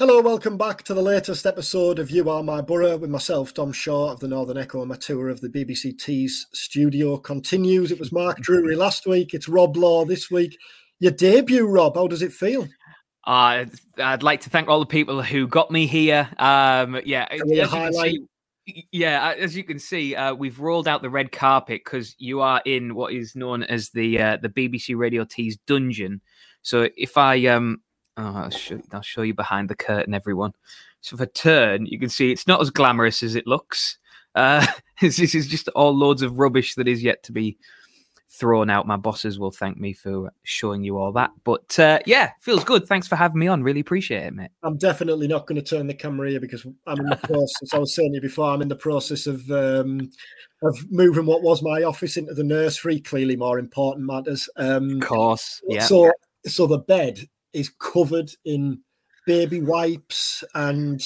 Hello, welcome back to the latest episode of You Are My Boro with myself, Dom Shaw of the Northern Echo. And my tour of the BBC Tees studio continues. It was Mark Drury last week. It's Rob Law this week. Your debut, Rob. How does it feel? Uh, I'd like to thank all the people who got me here. Um, yeah, yeah, as you can see, uh, we've rolled out the red carpet because you are in what is known as the uh, the BBC Radio Tees dungeon. So if I um Oh, I'll show, I'll show you behind the curtain, everyone. So if I turn, you can see it's not as glamorous as it looks. Uh, this is just all loads of rubbish that is yet to be thrown out. My bosses will thank me for showing you all that. But uh, yeah, feels good. Thanks for having me on. Really appreciate it, mate. I'm definitely not going to turn the camera here because I'm in the process. I was saying you before, I'm in the process of um, of moving what was my office into the nursery. Clearly, more important matters. Um, of course, yeah. So, so the bed is covered in baby wipes and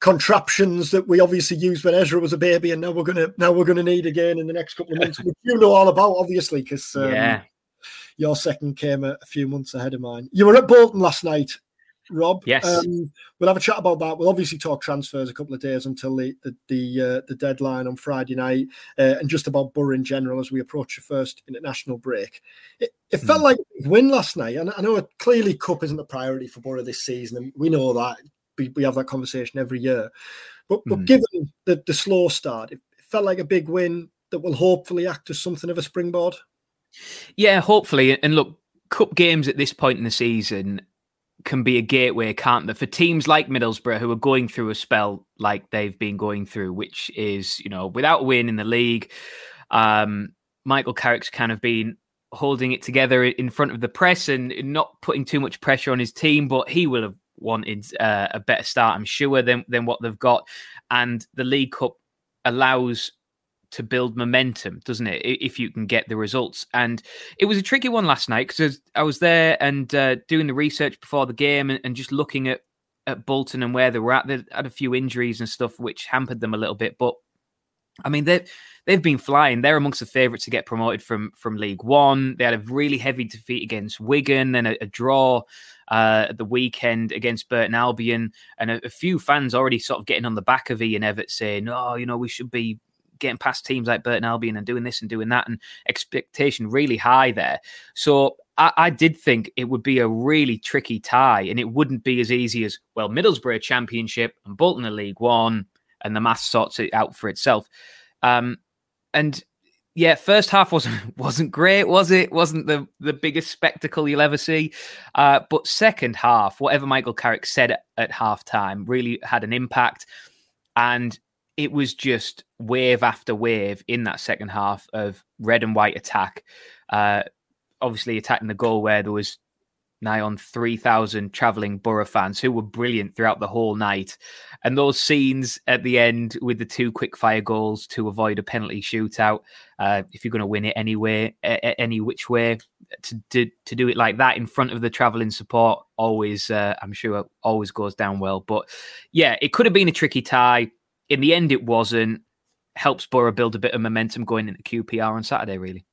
contraptions that we obviously used when Ezra was a baby, and now we're gonna now we're gonna need again in the next couple of months, which you know all about, obviously, because um, yeah. your second came a, a, few months ahead of mine. You were at Bolton last night. Rob. Yes. Um, we'll have a chat about that. We'll obviously talk transfers a couple of days until the the the, uh, the deadline on Friday night, uh, and just about Boro in general as we approach the first international break. It, it felt mm. like a win last night, and I know clearly Cup isn't a priority for Boro this season, and we know that. We, we have that conversation every year, but but mm. given the the slow start, it felt like a big win that will hopefully act as something of a springboard. Yeah, hopefully. And look, cup games at this point in the season can be a gateway, can't they, for teams like Middlesbrough who are going through a spell like they've been going through, which is, you know, without a win in the league. Um, Michael Carrick's kind of been holding it together in front of the press and not putting too much pressure on his team, but he will have wanted uh, a better start, I'm sure, than than what they've got. And the League Cup allows to build momentum, doesn't it? If you can get the results. And it was a tricky one last night because I was there and uh, doing the research before the game and, and, just looking at, at Bolton and where they were at. They had a few injuries and stuff which hampered them a little bit. But I mean, they've they've been flying. They're amongst the favourites to get promoted from from League One. They had a really heavy defeat against Wigan, then a, a draw uh, the weekend against Burton Albion, and a, a, few fans already sort of getting on the back of Ian Evatt saying, "Oh, you know, we should be getting past teams like Burton Albion and doing this and doing that, and expectation really high there. So I, I, did think it would be a really tricky tie, and it wouldn't be as easy as well Middlesbrough Championship and Bolton a League One, and the mass sorts it out for itself. Um, and yeah, first half wasn't wasn't great, was it? Wasn't the the biggest spectacle you'll ever see. Uh, but second half, whatever Michael Carrick said at, at half time really had an impact. And it was just wave after wave in that second half of red and white attack. Uh, obviously, attacking the goal where there was nigh on 3,000 travelling Boro fans who were brilliant throughout the whole night. And those scenes at the end with the two quick fire goals to avoid a penalty shootout, uh, if you're going to win it anyway, any which way, to, to, to do it like that in front of the travelling support, always, uh, I'm sure, always goes down well. But yeah, it could have been a tricky tie in the end, it wasn't. Helps Boro build a bit of momentum going into QPR on Saturday, really.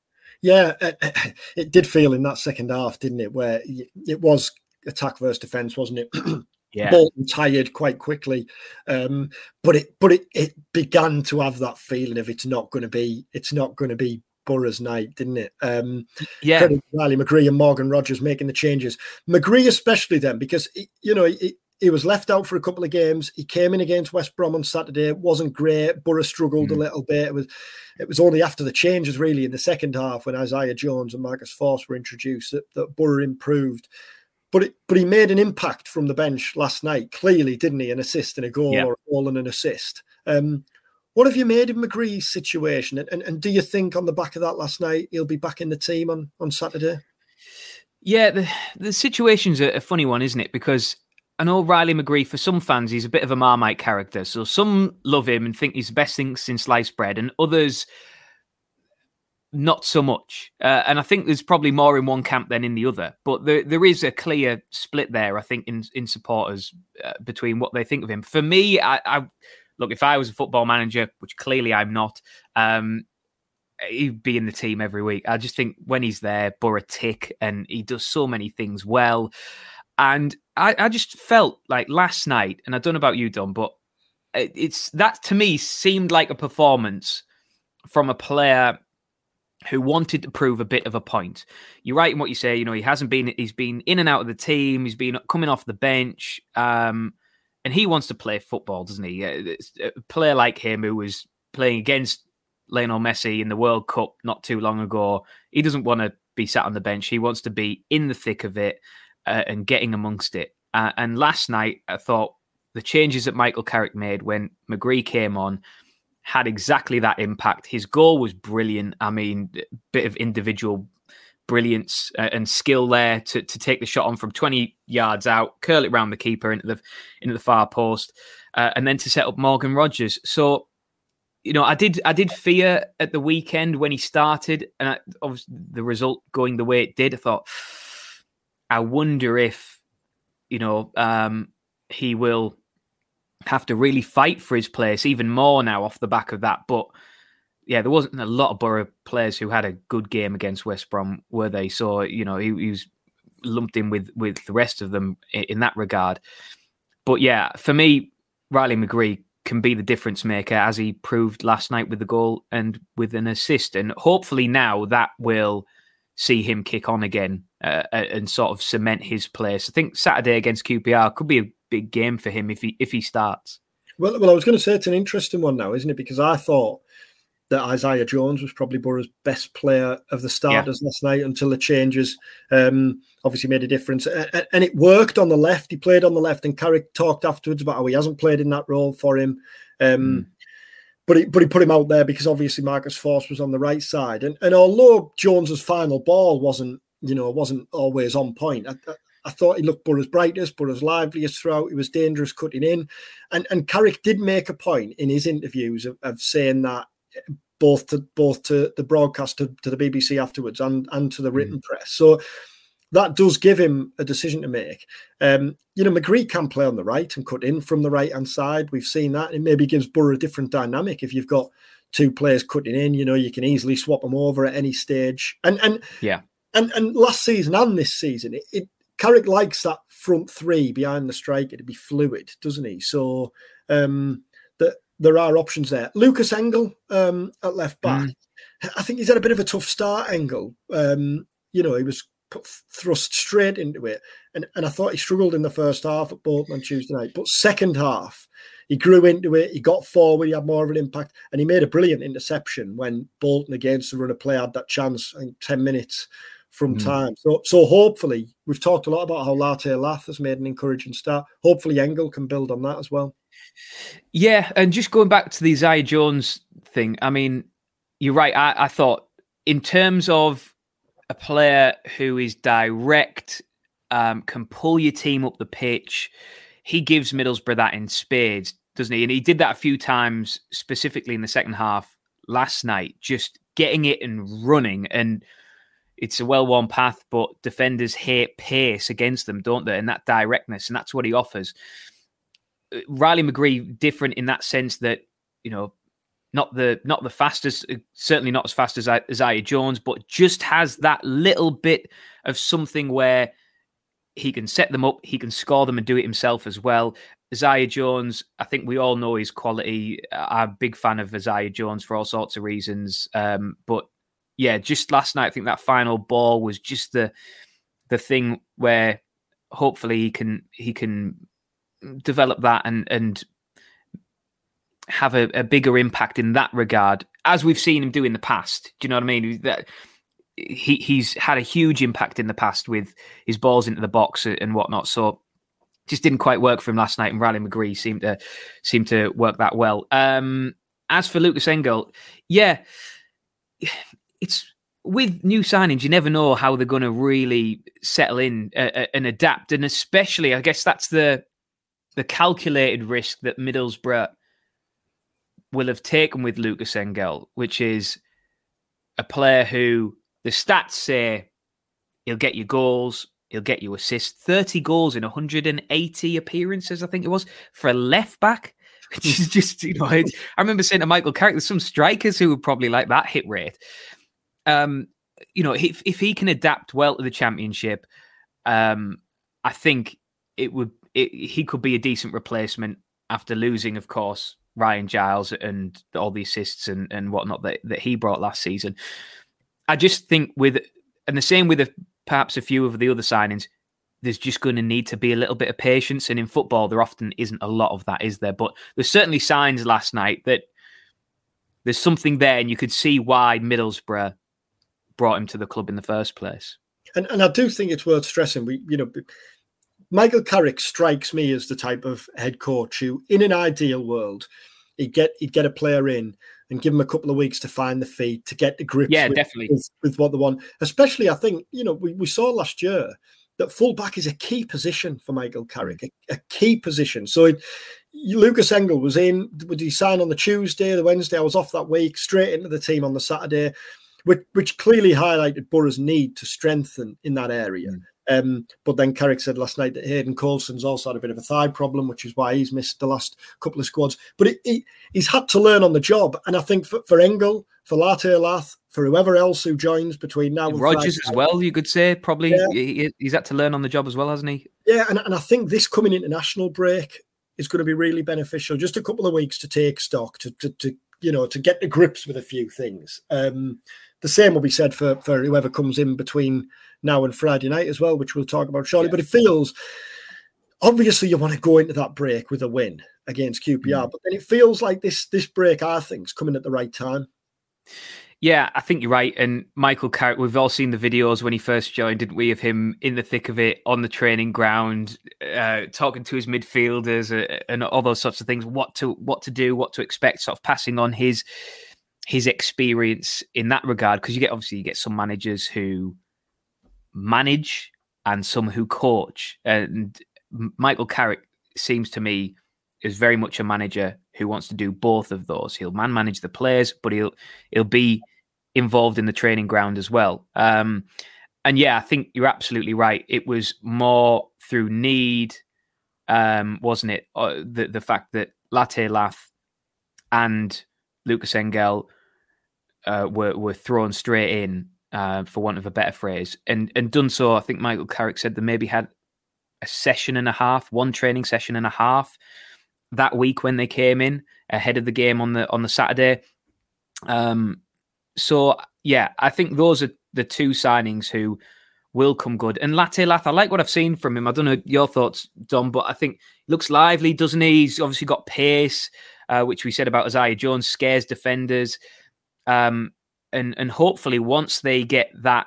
Yeah, it, it did feel in that second half, didn't it? Where it was attack versus defense, wasn't it? yeah. Bolton tired quite quickly, um, but it but it, it began to have that feeling of it's not going to be it's not going to be Boro's night, didn't it? Um, yeah, Riley McGree and Morgan Rogers making the changes. McGree especially then because you know it, he was left out for a couple of games. He came in against West Brom on Saturday. It wasn't great. Boro struggled mm. a little bit. It was it was only after the changes, really, in the second half when Isaiah Jones and Marcus Forss were introduced that, that Boro improved. But it, but he made an impact from the bench last night, clearly, didn't he? An assist and a goal, or a goal and an assist. Um, what have you made of McGree's situation? And, and, and do you think on the back of that last night he'll be back in the team on, on Saturday? Yeah, the the situation's a, a funny one, isn't it? Because I know Riley McGree, for some fans, he's a bit of a Marmite character. So some love him and think he's the best thing since sliced bread, and others not so much. Uh, and I think there's probably more in one camp than in the other. But there, there is a clear split there, I think, in, in supporters uh, between what they think of him. For me, I, I, look, if I was a football manager, which clearly I'm not, um, he'd be in the team every week. I just think when he's there, Boro tick, and he does so many things well. And I, I just felt like last night, and I don't know about you, Dom, but it's that to me seemed like a performance from a player who wanted to prove a bit of a point. You're right in what you say. You know, he hasn't been. He's been in and out of the team. He's been coming off the bench, um, and he wants to play football, doesn't he? A player like him who was playing against Lionel Messi in the World Cup not too long ago. He doesn't want to be sat on the bench. He wants to be in the thick of it uh, and getting amongst it. Uh, and last night, I thought the changes that Michael Carrick made when McGree came on had exactly that impact. His goal was brilliant. I mean, bit of individual brilliance uh, and skill there to, to take the shot on from 20 yards out, curl it round the keeper into the into the far post, uh, and then to set up Morgan Rogers. So, you know, I did I did fear at the weekend when he started, and I, obviously the result going the way it did. I thought, I wonder if, you know, um, he will have to really fight for his place even more now off the back of that. But yeah, there wasn't a lot of Boro players who had a good game against West Brom, were they? So you know he, he was lumped in with with the rest of them in, in, that regard. But yeah, for me, Riley McGree can be the difference maker as he proved last night with the goal and with an assist, and hopefully now that will see him kick on again uh, and sort of cement his place. I think Saturday against QPR could be a big game for him if he if he starts. Well, well, I was going to say it's an interesting one now, isn't it? Because I thought that Isaiah Jones was probably Boro's best player of the starters yeah. last night until the changes um, obviously made a difference. And it worked on the left. He played on the left, and Carrick talked afterwards about how he hasn't played in that role for him. Um, mm. But he, but he put him out there because obviously Marcus Forss was on the right side. And, and although Jones's final ball wasn't, you know, it wasn't always on point, I, I thought he looked Boro's brightest, Boro's liveliest throughout. He was dangerous cutting in. And and Carrick did make a point in his interviews of, of saying that both to both to the broadcast to, to the BBC afterwards and, and to the written mm. press. So that does give him a decision to make. Um, you know, McGree can play on the right and cut in from the right hand side. We've seen that. It maybe gives Boro a different dynamic if you've got two players cutting in. You know, you can easily swap them over at any stage. And and yeah, and and last season and this season, it, it Carrick likes that front three behind the striker to be fluid, doesn't he? So um, that there are options there. Lucas Engel um, at left back. Mm. I think he's had a bit of a tough start. Engel, um, you know, he was put, thrust straight into it, and and I thought he struggled in the first half at Bolton on Tuesday night, but second half. He grew into it. He got forward. He had more of an impact, and he made a brilliant interception when Bolton against the run of play had that chance in ten minutes from mm. time. So, so hopefully, we've talked a lot about how Latte Lath has made an encouraging start. Hopefully, Engel can build on that as well. Yeah, and just going back to the Isaiah Jones thing, I mean, you're right. I, I thought in terms of a player who is direct, um, can pull your team up the pitch. He gives Middlesbrough that in spades, doesn't he? And he did that a few times, specifically in the second half last night, just getting it and running. And it's a well-worn path, but defenders hate pace against them, don't they? And that directness, and that's what he offers. Uh, Riley McGree different in that sense that you know, not the not the fastest, uh, certainly not as fast as Isaiah Jones, but just has that little bit of something where he can set them up, he can score them, and do it himself as well. Isaiah Jones, I think we all know his quality. I'm a big fan of Isaiah Jones for all sorts of reasons, um, but yeah, just last night, I think that final ball was just the the thing where hopefully he can he can develop that and and have a, a, bigger impact in that regard, as we've seen him do in the past. Do you know what I mean? That he he's had a huge impact in the past with his balls into the box and whatnot. So just didn't quite work for him last night, and Riley McGree seemed to seem to work that well. Um, as for Lucas Engel, yeah, it's with new signings, you never know how they're going to really settle in uh, uh, and adapt, and especially, I guess that's the the calculated risk that Middlesbrough will have taken with Lucas Engel, which is a player who the stats say he'll get you goals, he'll get you assists, 30 goals in 180 appearances, I think it was, for a left back. Which is just, you know, I remember saying to Michael Carrick, there's some strikers who would probably like that hit rate um, you know, if, if he can adapt well to the championship, um, I think it would it, he could be a decent replacement after losing, of course, Ryan Giles and all the assists and, and whatnot that, that he brought last season. I just think with and the same with a, perhaps a few of the other signings, there's just going to need to be a little bit of patience. And in football, there often isn't a lot of that, is there? But there's certainly signs last night that there's something there, and you could see why Middlesbrough brought him to the club in the first place. And and I do think it's worth stressing. We, you know, Michael Carrick strikes me as the type of head coach who, in an ideal world, he'd get he'd get a player in and give them a couple of weeks to find the feet to get the grips. Yeah, with, definitely with, with, what they want. Especially, I think you know we, we saw last year that fullback is a key position for Michael Carrick, a, a key position. So it, Lucas Engel was in. Would he sign on the Tuesday, the Wednesday? I was off that week, straight into the team on the Saturday, which, which clearly highlighted Boro's need to strengthen in that area. Mm. Um, but then Carrick said last night that Hayden Coulson's also had a bit of a thigh problem, which is why he's missed the last couple of squads. But it, it, he's had to learn on the job. And I think for, for Engel, for Latte Lath, for whoever else who joins between now and Rodgers Friday, as well, you could say probably yeah. he, he's had to learn on the job as well, hasn't he? Yeah, and, and I think this coming international break is going to be really beneficial. Just a couple of weeks to take stock, to, to, to you know, to get to grips with a few things. Um, the same will be said for for whoever comes in between now and Friday night as well, which we'll talk about shortly. Yeah. But it feels obviously you want to go into that break with a win against QPR, mm. but then it feels like this this break I think is coming at the right time. Yeah, I think you're right. And Michael Carrick, we've all seen the videos when he first joined, didn't we, of him in the thick of it on the training ground, uh, talking to his midfielders uh, and all those sorts of things. What to what to do, what to expect, sort of passing on his his experience in that regard. Because you get obviously you get some managers who manage and some who coach. And Michael Carrick seems to me is very much a manager who wants to do both of those. He'll man manage the players, but he'll he'll be involved in the training ground as well. Um, and yeah, I think you're absolutely right. It was more through need, um, wasn't it? Uh, the the fact that Latte Lath and Lucas Engel uh, were were thrown straight in uh, for want of a better phrase, and and done so. I think Michael Carrick said they maybe had a session and a half, one training session and a half that week when they came in ahead of the game on the on the Saturday. Um, so yeah, I think those are the two signings who will come good. And Latte Lath, I like what I've seen from him. I don't know your thoughts, Dom, but I think looks lively, doesn't he? He's obviously got pace, uh, which we said about Isaiah Jones, scares defenders. Um, and and hopefully once they get that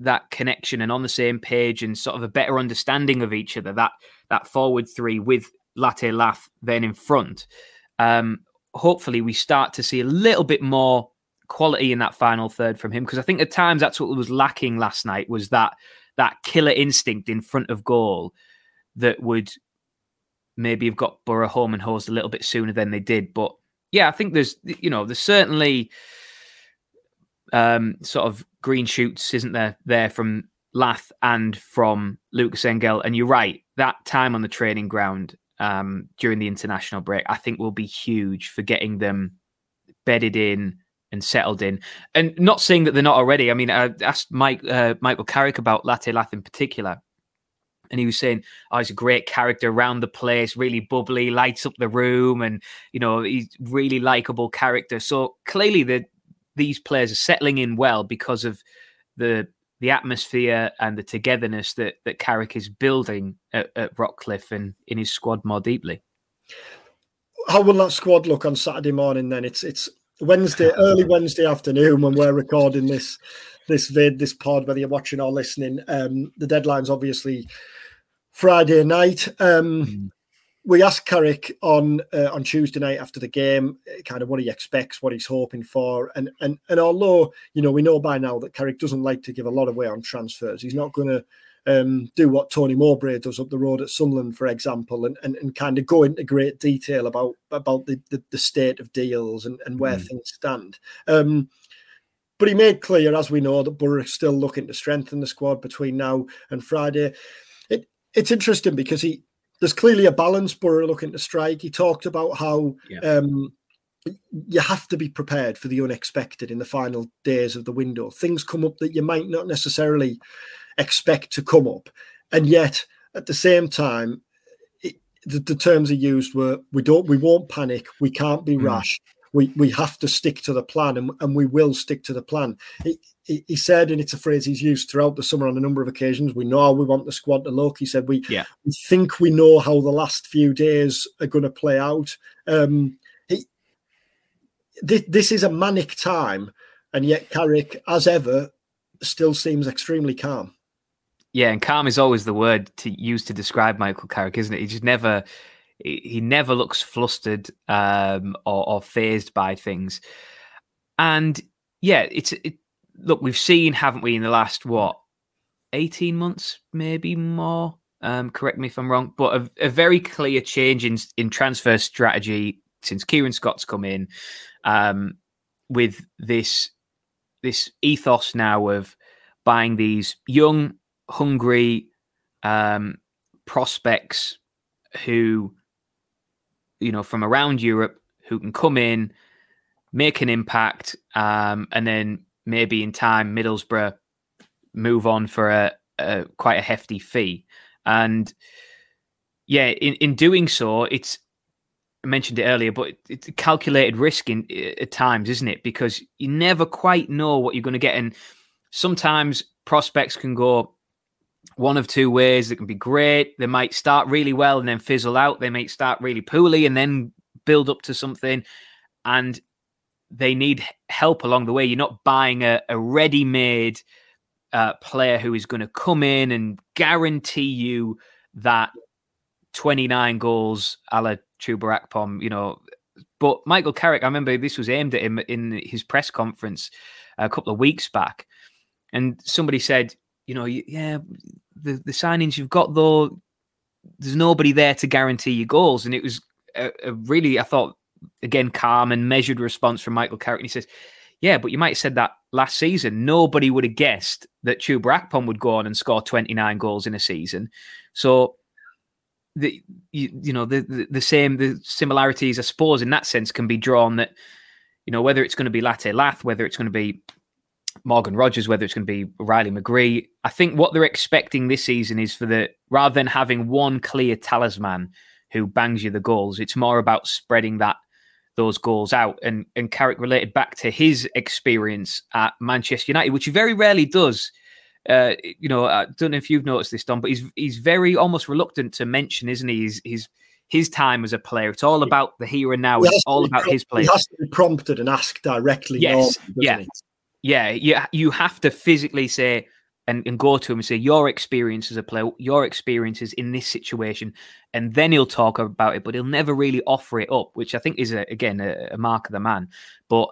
that connection and on the same page and sort of a better understanding of each other, that that forward three with Latte Lath then in front, um, hopefully we start to see a little bit more quality in that final third from him because I think at times that's what was lacking last night was that that killer instinct in front of goal that would maybe have got Boro home and hosed a little bit sooner than they did. But yeah, I think there's you know there's certainly um, sort of green shoots, isn't there, there from Lath and from Lucas Engel. And you're right, that time on the training ground um, during the international break, I think will be huge for getting them bedded in and settled in. And not saying that they're not already. I mean, I asked Mike uh, Michael Carrick about Latte Lath in particular. And he was saying, "Oh, he's a great character around the place, really bubbly, lights up the room, and you know, he's really likable character." So clearly, the these players are settling in well because of the the atmosphere and the togetherness that that Carrick is building at, at Rockliffe and in his squad more deeply. How will that squad look on Saturday morning? Then it's it's Wednesday, early Wednesday afternoon when we're recording this this vid, this pod, whether you're watching or listening. Um, the deadline's obviously Friday night. Um, mm we asked Carrick on uh, on Tuesday night after the game, uh, kind of what he expects, what he's hoping for, and and and although you know we know by now that Carrick doesn't like to give a lot away on transfers, he's not going to um, do what Tony Mowbray does up the road at Sunderland, for example, and, and, and kind of go into great detail about about the, the, the state of deals and, and where mm. things stand. Um, but he made clear, as we know, that Boro is still looking to strengthen the squad between now and Friday. It, it's interesting because he there's clearly a balance Boro looking to strike. He talked about how yeah. um, you have to be prepared for the unexpected in the final days of the window. Things come up that you might not necessarily expect to come up, and yet at the same time, it, the, the, terms he used were we don't we won't panic, we can't be mm. rash, we we have to stick to the plan, and, and we will stick to the plan. He, he, he, said, and it's a phrase he's used throughout the summer on a number of occasions. We know how we want the squad to look. He said, "We, yeah. we think we know how the last few days are going to play out." Um, he, th- this is a manic time, and yet Carrick, as ever, still seems extremely calm. Yeah, and calm is always the word to use to describe Michael Carrick, isn't it? He just never he never looks flustered um, or, or phased by things. And yeah, it's it, look we've seen, haven't we, in the last what eighteen months, maybe more. Um, correct me if I'm wrong, but a, a, very clear change in in transfer strategy since Kieran Scott's come in, um, with this this ethos now of buying these young, hungry um, prospects who, you know, from around Europe who can come in, make an impact, um, and then maybe in time Middlesbrough move on for a, a quite a hefty fee. And yeah, in, in doing so, it's I mentioned it earlier, but it's calculated risk in at times, isn't it? Because you never quite know what you're going to get, and sometimes prospects can go one of two ways. It can be great. They might start really well and then fizzle out. They might start really poorly and then build up to something, and they need help along the way. You're not buying a, a ready-made uh, player who is going to come in and guarantee you that 29 goals a la Chuba Akpom, you know. But Michael Carrick, I remember this was aimed at him in his press conference a couple of weeks back. And somebody said, you know, yeah, the, the signings you've got, though, there's nobody there to guarantee you goals. And it was a, a really, I thought, again, calm and measured response from Michael Carrick. And he says, yeah, but you might have said that last season. Nobody would have guessed that Chuba Akpom would go on and score 29 goals in a season. So the you, you know the, the, the same the similarities I suppose in that sense can be drawn that you know whether it's going to be Latte Lath whether it's going to be Morgan Rogers whether it's going to be Riley McGree I think what they're expecting this season is for the rather than having one clear talisman who bangs you the goals it's more about spreading that those goals out and and Carrick related back to his experience at Manchester United which he very rarely does uh, you know, I don't know if you've noticed this, Dom, but he's he's very almost reluctant to mention, isn't he? His his, his time as a player. It's all about the here and now. It's all about his play. He has to be prompted and asked directly. Yes, yeah, he? Yeah. You you have to physically say and, and go to him and say your experience as a player, your experiences in this situation, and then he'll talk about it. But he'll never really offer it up, which I think is a, again a, a mark of the man. But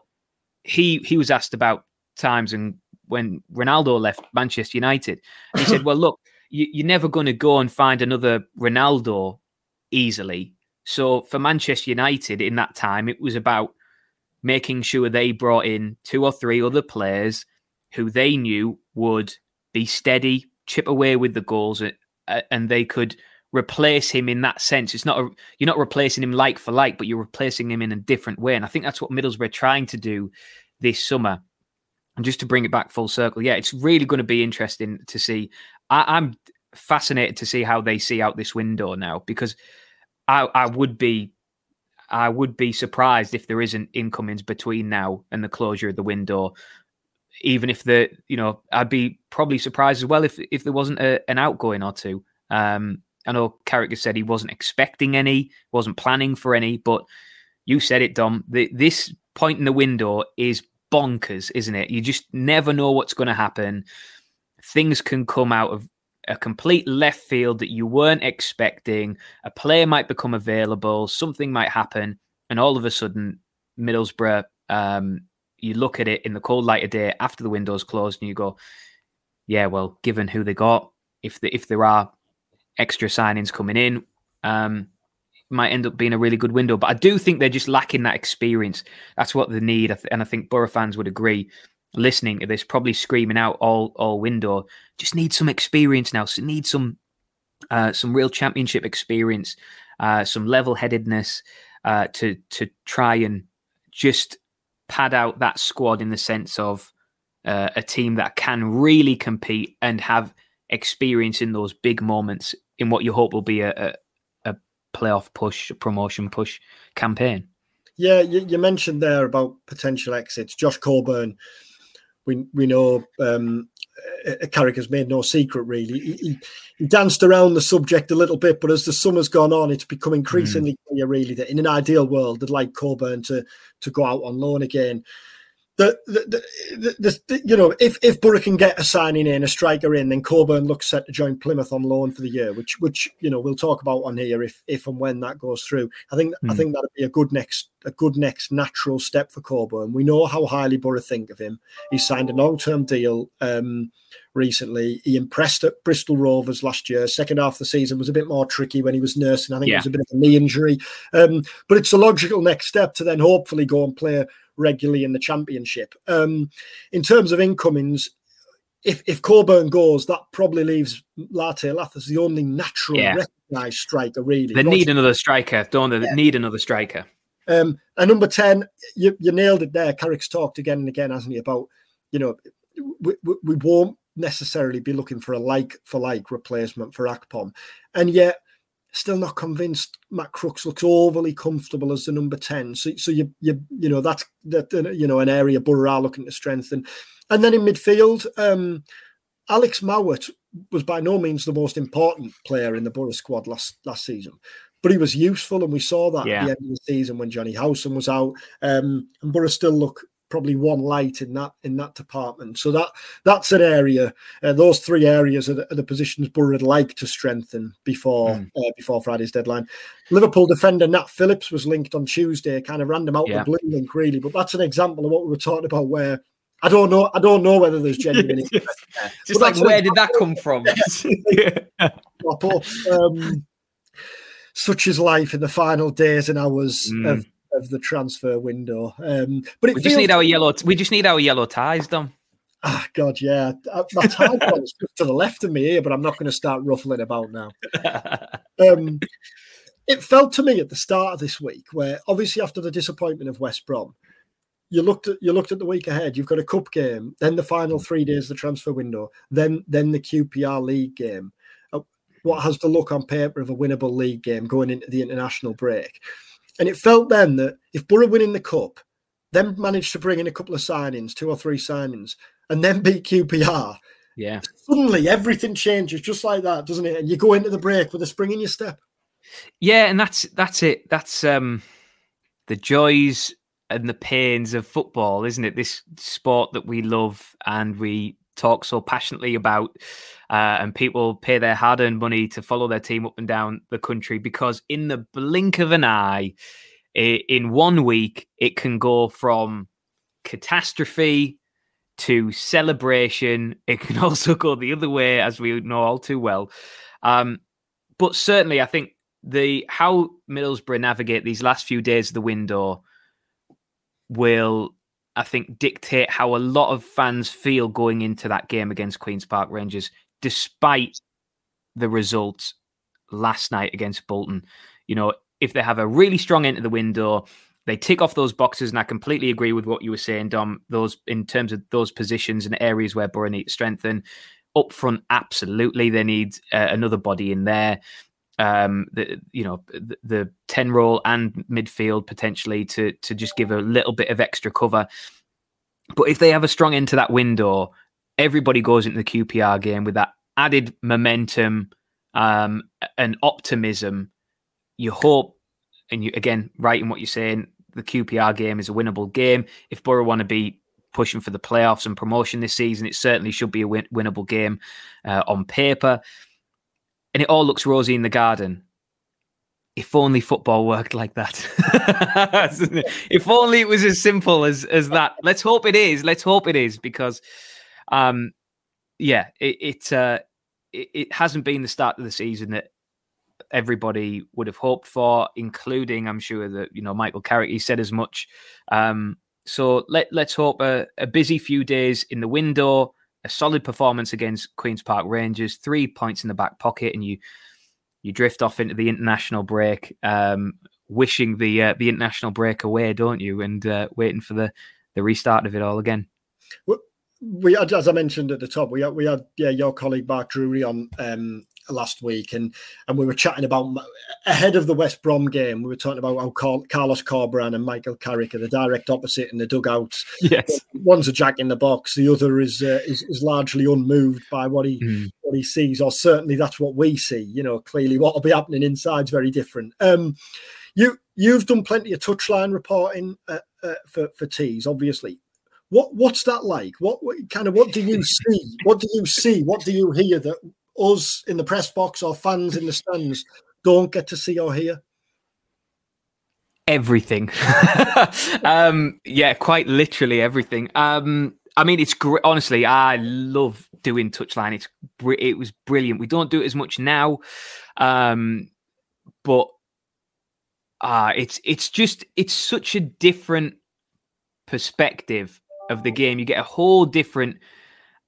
he he was asked about times and when Ronaldo left Manchester United. he said, "Well, look, you, are never going to go and find another Ronaldo easily. So for Manchester United in that time, it was about making sure they brought in two or three other players who they knew would be steady, chip away with the goals, uh, uh, and they could." replace him in that sense. It's not a, you're not replacing him like for like, but you're replacing him in a different way. And I think that's what Middlesbrough are trying to do this summer. And just to bring it back full circle, yeah, it's really going to be interesting to see. I, am fascinated to see how they see out this window now because I, I would be I would be surprised if there isn't incomings between now and the closure of the window. Even if the you know, I'd be probably surprised as well if if there wasn't a, an outgoing or two. Um, I know Carrick said he wasn't expecting any, wasn't planning for any, but you said it, Dom. The, this point in the window is bonkers, isn't it? You just never know what's going to happen. Things can come out of a complete left field that you weren't expecting. A player might become available, something might happen, and all of a sudden, Middlesbrough, um, you look at it in the cold light of day after the window's closed, and you go, "Yeah, well, given who they got, if the, if there are extra signings coming in, um, might end up being a really good window. But I do think they're just lacking that experience. That's what they need, and I think Boro fans would agree. Listening to this, probably screaming out all all window. Just need some experience now. So need some uh, some real championship experience, uh, some level headedness uh, to to try and just pad out that squad in the sense of uh, a team that can really compete and have experience in those big moments in what you hope will be a, a, a playoff push, a promotion push campaign. Yeah, you, you, mentioned there about potential exits. Josh Coburn, we we know um, Carrick has made no secret really. He, he, he, danced around the subject a little bit, but as the summer's gone on, it's become increasingly mm. clear really that in an ideal world, they'd like Coburn to to go out on loan again the, the, the, the, you know if if Boro can get a signing in a striker in, then Coburn looks set to join Plymouth on loan for the year, which which you know we'll talk about on here if if and when that goes through. I think mm. I hmm. think that'd be a good next a good next natural step for Coburn. We know how highly Boro think of him. He signed a long term deal um, recently. He impressed at Bristol Rovers last year. Second half of the season was a bit more tricky when he was nursing. I think yeah. it was a bit of a knee injury, um, but it's a logical next step to then hopefully go and play regularly in the championship. Um, in terms of incomings, if if Coburn goes, that probably leaves Latte Lath as the only natural yeah. recognised striker. Really, they need another striker, don't they? They yeah. need another striker. Um, and number ten, you, you nailed it there. Carrick's talked again and again, hasn't he? About you know, we, we, we won't necessarily be looking for a like for like replacement for Akpom, and yet still not convinced Matt Crooks looks overly comfortable as the number 10. So, so you, you, you know, that's that, you know, an area Boro are looking to strengthen. And then in midfield, um, Alex Mowatt was by no means the most important player in the Boro squad last, last season, but he was useful. And we saw that yeah. at the end of the season when Jonny Howson was out. Um, and Boro still look probably one light in that in that department. So that that's an area. Uh, those three areas are the, are the, positions Boro would like to strengthen before mm. uh, before Friday's deadline. Liverpool defender Nat Phillips was linked on Tuesday, kind of random out yeah. the blue link, really. But that's an example of what we were talking about, where I don't know. I don't know whether there's genuine. Just like, where did that come from? um, such is life in the final days and hours mm. of of the transfer window. Um, but we just need our yellow. We just need our yellow ties done. Ah, oh, God, yeah. Uh, my tie is to the left of me here, but I'm not going to start ruffling about now. Um, it felt to me at the start of this week, where obviously after the disappointment of West Brom, you looked at you looked at the week ahead. You've got a cup game, then the final three days of the transfer window, then then the QPR league game. Uh, what has the look on paper of a winnable league game going into the international break? And it felt then that if Boro winning the cup, then managed to bring in a couple of signings, two or three signings, and then beat QPR, yeah, suddenly everything changes just like that, doesn't it? And you go into the break with a spring in your step. Yeah, and that's that's it. That's um the joys and the pains of football, isn't it? This sport that we love and we talk so passionately about, uh, and people pay their hard earned money to follow their team up and down the country because, in the blink of an eye, in one week, it can go from catastrophe to celebration. It can also go the other way, as we know all too well. Um, but certainly, I think the how Middlesbrough navigate these last few days of the window will I think, dictate how a lot of fans feel going into that game against Queen's Park Rangers, despite the results last night against Bolton. You know, if they have a really strong end to the window, they tick off those boxes, and I completely agree with what you were saying, Dom. Those in terms of those positions and areas where Boro need to strengthen. Up front, absolutely, they need uh, another body in there um, the you know the, the ten role and midfield potentially to to just give a little bit of extra cover. But if they have a strong end to that window, everybody goes into the QPR game with that added momentum um, and optimism. You hope, and you again, right in what you're saying, the QPR game is a winnable game. If Boro want to be pushing for the playoffs and promotion this season, it certainly should be a win- winnable game uh, on paper and it all looks rosy in the garden. If only football worked like that. if only it was as simple as as that. Let's hope it is. Let's hope it is because, um, yeah, it it, uh, it, it hasn't been the start of the season that everybody would have hoped for, including I'm sure that you know Michael Carrick. He said as much. Um, so let let's hope a, a busy few days in the window a solid performance against Queens Park Rangers, three points in the back pocket, and you you drift off into the international break, um, wishing the uh, the international break away, don't you? And uh, waiting for the the restart of it all again. Well, we had, as I mentioned at the top, we had we had yeah your colleague Mark Drury on um, last week, and and we were chatting about ahead of the West Brom game. We were talking about how Carlos Corberán and Michael Carrick are the direct opposite in the dugouts. Yes, one's a jack in the box, the other is uh, is, is, largely unmoved by what he mm. what he sees, or certainly that's what we see. You know, clearly what will be happening inside is very different. Um, you you've done plenty of touchline reporting uh, uh, for for tees, obviously. What what's that like? What, what kind of what do you see? What do you see? What do you hear that us in the press box or fans in the stands don't get to see or hear? Everything. um, yeah, quite literally everything. Um, I mean, it's great. Honestly, I love doing touchline. It's it was brilliant. We don't do it as much now, um, but uh, it's it's just it's such a different perspective of the game. You get a whole different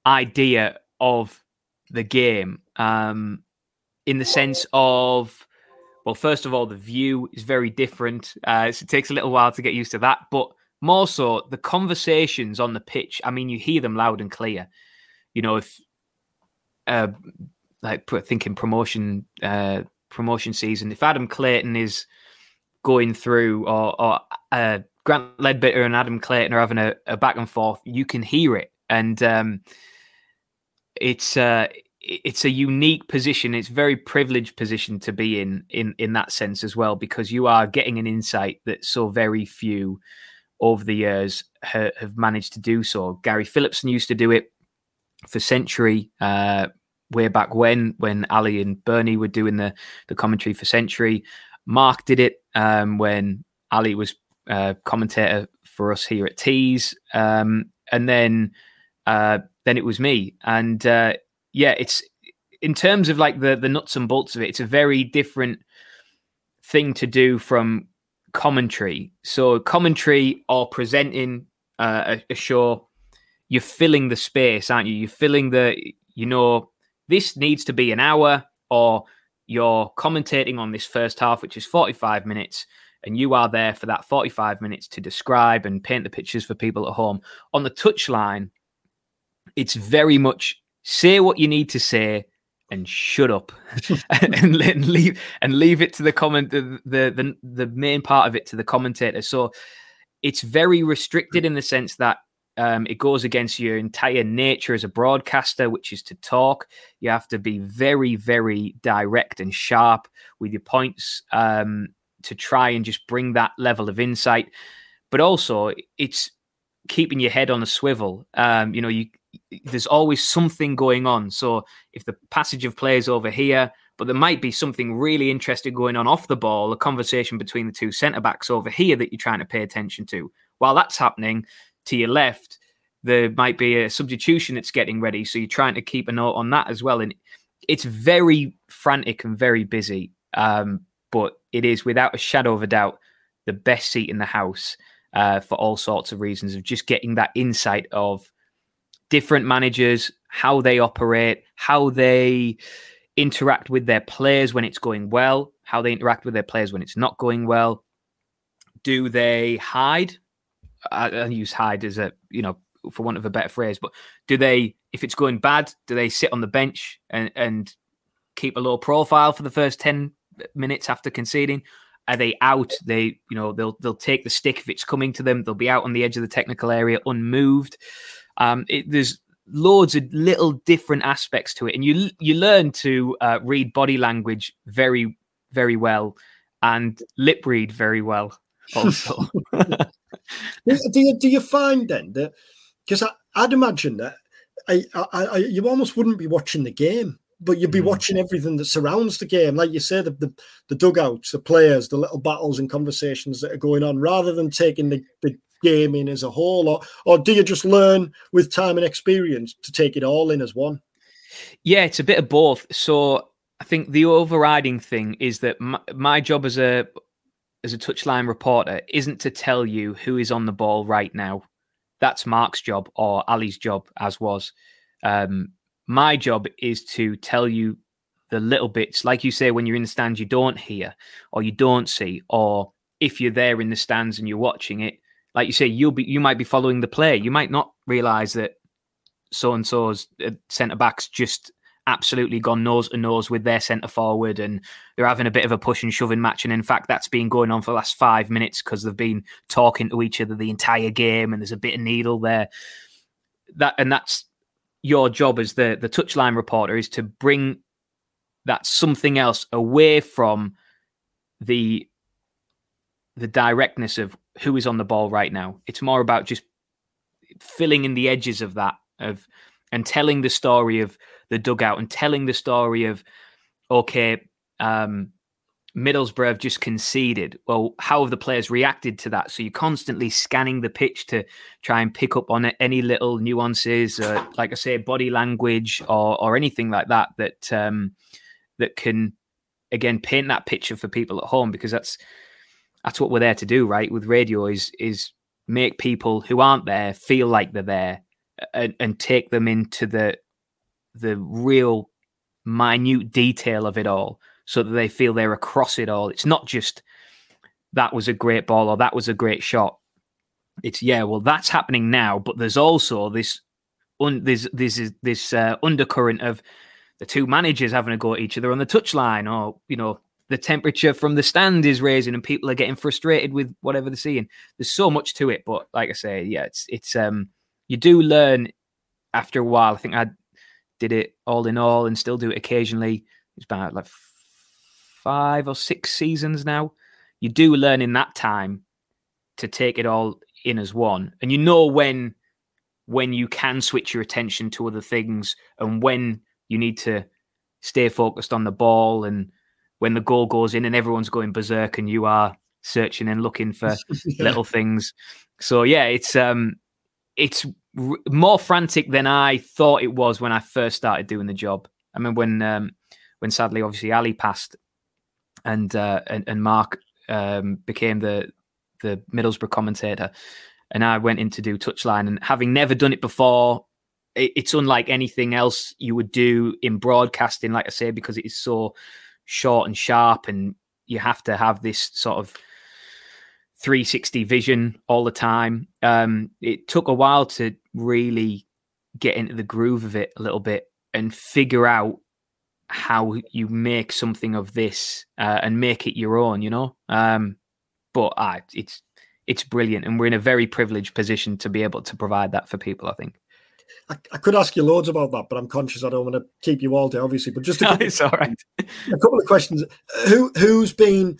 idea of the game um, in the sense of, well, first of all, the view is very different. Uh, so it takes a little while to get used to that, but more so the conversations on the pitch. I mean, you hear them loud and clear. You know, if uh, like thinking promotion uh, promotion season, if Adam Clayton is going through or, or uh, Grant Leadbitter and Adam Clayton are having a, a, back and forth, you can hear it, and um, it's uh, it's a unique position. It's very privileged position to be in in in that sense as well, because you are getting an insight that so very few over the years ha- have managed to do so. Gary Phillipson used to do it for Century uh, way back when, when Ali and Bernie were doing the the commentary for Century. Mark did it um, when Ali was uh, commentator for us here at Tees, um, and then uh, then it was me. And uh, yeah, it's in terms of like the the nuts and bolts of it, it's a very different thing to do from commentary. So commentary or presenting uh, a, a show, you're filling the space, aren't you? You're filling the, you know, this needs to be an hour, or you're commentating on this first half, which is 45 minutes, and you are there for that 45 minutes to describe and paint the pictures for people at home. On the touchline, it's very much say what you need to say and shut up and, and, leave and leave it to the comment the, the, the the main part of it to the commentator so it's very restricted in the sense that um, it goes against your entire nature as a broadcaster, which is to talk. You have to be very, very direct and sharp with your points um, to try and just bring that level of insight. But also, it's keeping your head on a swivel. Um, you know, you there's always something going on. So if the passage of plays over here, but there might be something really interesting going on off the ball, a conversation between the two centre backs over here that you're trying to pay attention to. While that's happening, to your left, there might be a substitution that's getting ready. So you're trying to keep a note on that as well. And it's very frantic and very busy. Um, but it is without a shadow of a doubt the best seat in the house uh, for all sorts of reasons of just getting that insight of different managers, how they operate, how they interact with their players when it's going well, how they interact with their players when it's not going well. Do they hide? I, I use hide as a, you know, for want of a better phrase, but do they, if it's going bad, do they sit on the bench and, and keep a low profile for the first 10 minutes after conceding? Are they out? They, you know, they'll they'll take the stick if it's coming to them. They'll be out on the edge of the technical area, unmoved. Um, it, there's loads of little different aspects to it, and you you learn to uh, read body language very very well and lip read very well also. do you do you find then that because I'd imagine that I, I, I, you almost wouldn't be watching the game, but you'd be mm. watching everything that surrounds the game, like you say, the, the, the dugouts, the players, the little battles and conversations that are going on, rather than taking the, the gaming as a whole, or or do you just learn with time and experience to take it all in as one? Yeah, it's a bit of both. So I think the overriding thing is that my, my job as a as a touchline reporter isn't to tell you who is on the ball right now. That's Mark's job or Ali's job, as was. Um, my job is to tell you the little bits, like you say, when you're in the stands, you don't hear or you don't see, or if you're there in the stands and you're watching it, like you say, you'll be you might be following the play. You might not realize that so and so's uh, centre backs just absolutely gone nose to nose with their centre forward and they're having a bit of a push and shoving match. And in fact, that's been going on for the last five minutes because they've been talking to each other the entire game and there's a bit of needle there. That and that's your job as the the touchline reporter is to bring that something else away from the the directness of who is on the ball right now. It's more about just filling in the edges of that of and telling the story of the dugout and telling the story of okay, um, Middlesbrough have just conceded. Well, how have the players reacted to that? So you're constantly scanning the pitch to try and pick up on any little nuances, uh, like I say, body language or or anything like that that um, that can again paint that picture for people at home because that's that's what we're there to do, right? With radio is is make people who aren't there feel like they're there and, and take them into the the real minute detail of it all so that they feel they're across it all. It's not just that was a great ball or that was a great shot. It's yeah, well that's happening now, but there's also this un, this is this uh, undercurrent of the two managers having a go at each other on the touchline, or you know the temperature from the stand is raising and people are getting frustrated with whatever they're seeing. There's so much to it, but like I say, yeah, it's it's um you do learn after a while. I think I did it all in all and still do it occasionally. It's about like five or six seasons now. You do learn in that time to take it all in as one, and you know when when you can switch your attention to other things and when you need to stay focused on the ball and when the goal goes in and everyone's going berserk and you are searching and looking for yeah. little things. So yeah, it's um it's r- more frantic than I thought it was when I first started doing the job. I mean when um when sadly obviously Ali passed and uh and, and Mark um became the the Middlesbrough commentator and I went in to do touchline and having never done it before it's unlike anything else you would do in broadcasting like I say because it is so short and sharp, and you have to have this sort of 360 vision all the time. Um, it took a while to really get into the groove of it a little bit and figure out how you make something of this uh, and make it your own, you know. Um, but uh, it's it's brilliant, and we're in a very privileged position to be able to provide that for people. I think. I, I, could ask you loads about that, but I'm conscious I don't want to keep you all day, obviously. But just a couple, it's all right. a couple of questions. Who who's been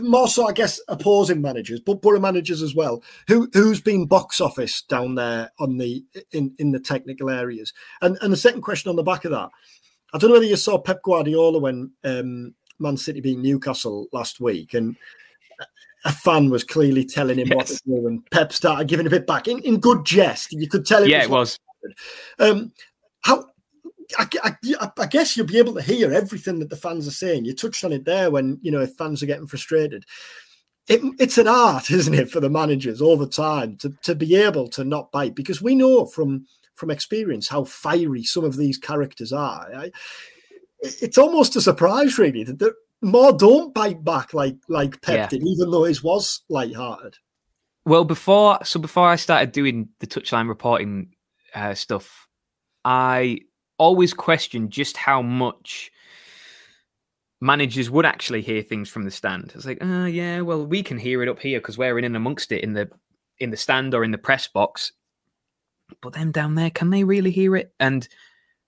more so, I guess, opposing managers, but Boro managers as well. Who who's been box office down there on the in in the technical areas? And and the second question on the back of that, I don't know whether you saw Pep Guardiola when um, Man City beat Newcastle last week, and a fan was clearly telling him yes. what to do, and Pep started giving a bit back in, in good jest. You could tell it. Yeah, was it was. Um, how I, I, I, guess you'll be able to hear everything that the fans are saying. You touched on it there when you know if fans are getting frustrated. It, it's an art, isn't it, for the managers over time to, to be able to not bite because we know from from experience how fiery some of these characters are. I, it's almost a surprise, really, that more don't bite back like like Pep yeah. did, even though his was light-hearted. Well, before so before I started doing the touchline reporting uh, stuff, I always questioned just how much managers would actually hear things from the stand. It's like, oh yeah, well, we can hear it up here because we're in and amongst it in the in the stand or in the press box. But then down there, can they really hear it? And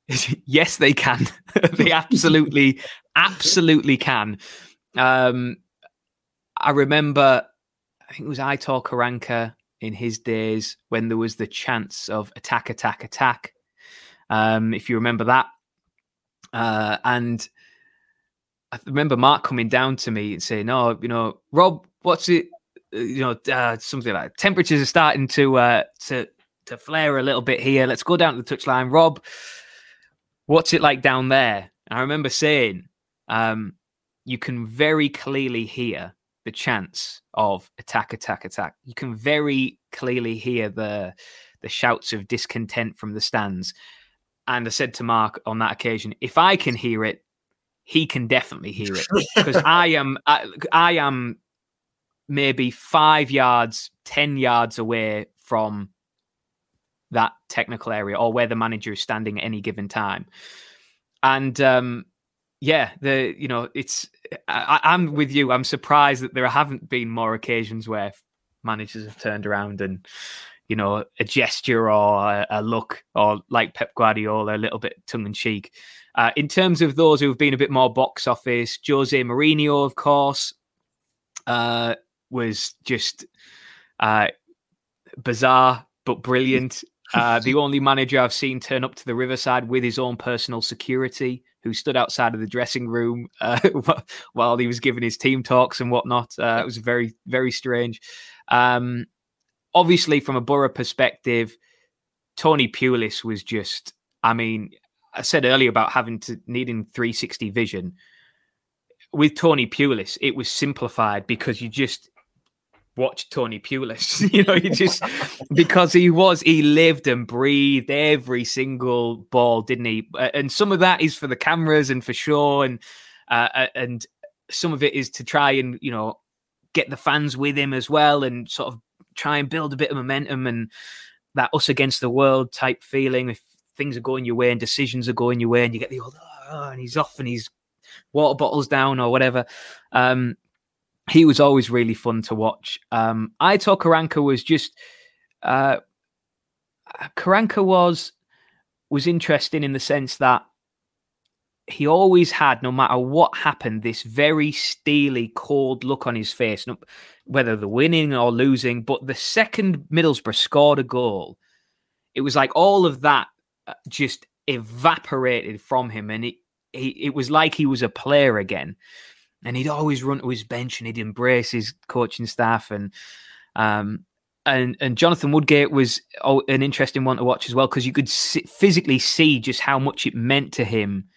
yes, they can. they absolutely, absolutely can. Um, I remember, I think it was Aitor Karanka in his days when there was the chance of attack, attack, attack. Um, if you remember that. Uh, and I remember Mark coming down to me and saying, "Oh, you know, Rob, what's it? Uh, you know, uh, something like temperatures are starting to uh, to to flare a little bit here. Let's go down to the touchline, Rob. What's it like down there?" And I remember saying, um, "You can very clearly hear the chance of attack, attack, attack. You can very clearly hear the the shouts of discontent from the stands." And I said to Mark on that occasion, if I can hear it, he can definitely hear it because I am I, I am maybe five yards, ten yards away from that technical area or where the manager is standing at any given time. And um, yeah, the you know it's I, I'm with you. I'm surprised that there haven't been more occasions where managers have turned around and you know a gesture or a, a look or like Pep Guardiola, a little bit tongue in cheek. Uh, in terms of those who have been a bit more box office, Jose Mourinho, of course, uh, was just uh, bizarre but brilliant. Uh, the only manager I've seen turn up to the Riverside with his own personal security, who stood outside of the dressing room uh, while he was giving his team talks and whatnot. Uh, it was very, very strange. Um, obviously, from a Boro perspective, Tony Pulis was just, I mean, I said earlier about having to needing 360 vision. With Tony Pulis, it was simplified because you just watch Tony Pulis. you know, he just because he was he lived and breathed every single ball, didn't he? And some of that is for the cameras and for sure, and uh, and some of it is to try and you know get the fans with him as well, and sort of try and build a bit of momentum and that us against the world type feeling. If things are going your way and decisions are going your way, and you get the old oh, and he's off and he's water bottles down or whatever. Um, he was always really fun to watch. Um, Aitor Karanka was just uh, Karanka was was interesting in the sense that he always had, no matter what happened, this very steely, cold look on his face, whether the winning or losing. But the second Middlesbrough scored a goal, it was like all of that uh, just evaporated from him, and it he, it was like he was a player again and he'd always run to his bench and he'd embrace his coaching staff and um and and Jonathan Woodgate was an interesting one to watch as well because you could see, physically see just how much it meant to him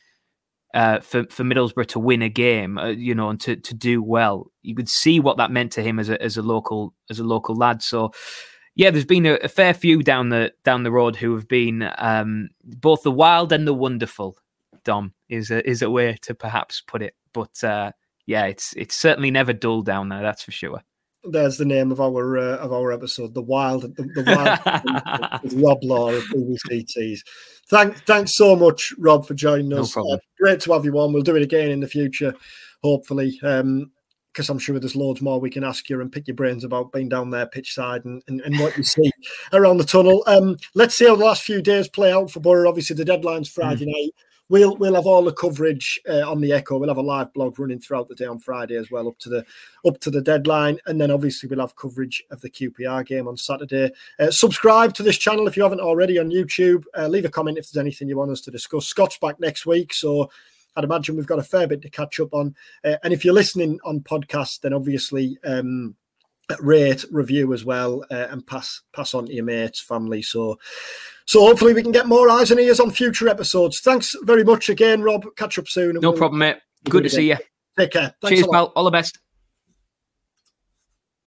uh, for for Middlesbrough to win a game, uh, you know, and to to do well. You could see what that meant to him as a as a local as a local lad. So. Yeah, there's been a, a fair few down the down the road who have been um, both the wild and the wonderful. Dom is a, is a way to perhaps put it, but uh, yeah, it's it's certainly never dull down there. That's for sure. There's the name of our uh, of our episode, the wild, the, the wild with Rob Law of BBC Tees. Thank, thanks so much, Rob, for joining us. No uh, great to have you on. We'll do it again in the future, hopefully. Um, because I'm sure there's loads more we can ask you and pick your brains about being down there pitch side and, and, and what you see around the tunnel. Um, let's see how the last few days play out for Boro. Obviously, the deadline's Friday mm. night we'll we'll have all the coverage uh, on the Echo. We'll have a live blog running throughout the day on Friday as well, up to the up to the deadline, and then obviously we'll have coverage of the QPR game on Saturday. Uh, subscribe to this channel if you haven't already on YouTube. Uh, leave a comment if there's anything you want us to discuss. Scott's back next week, so. I'd imagine we've got a fair bit to catch up on. Uh, and if you're listening on podcast, then obviously um, rate, review as well, uh, and pass pass on to your mates, family. So so hopefully we can get more eyes and ears on future episodes. Thanks very much again, Rob. Catch up soon. No we'll, problem, mate. Good to see you. Take care. Thanks Cheers, pal. All the best.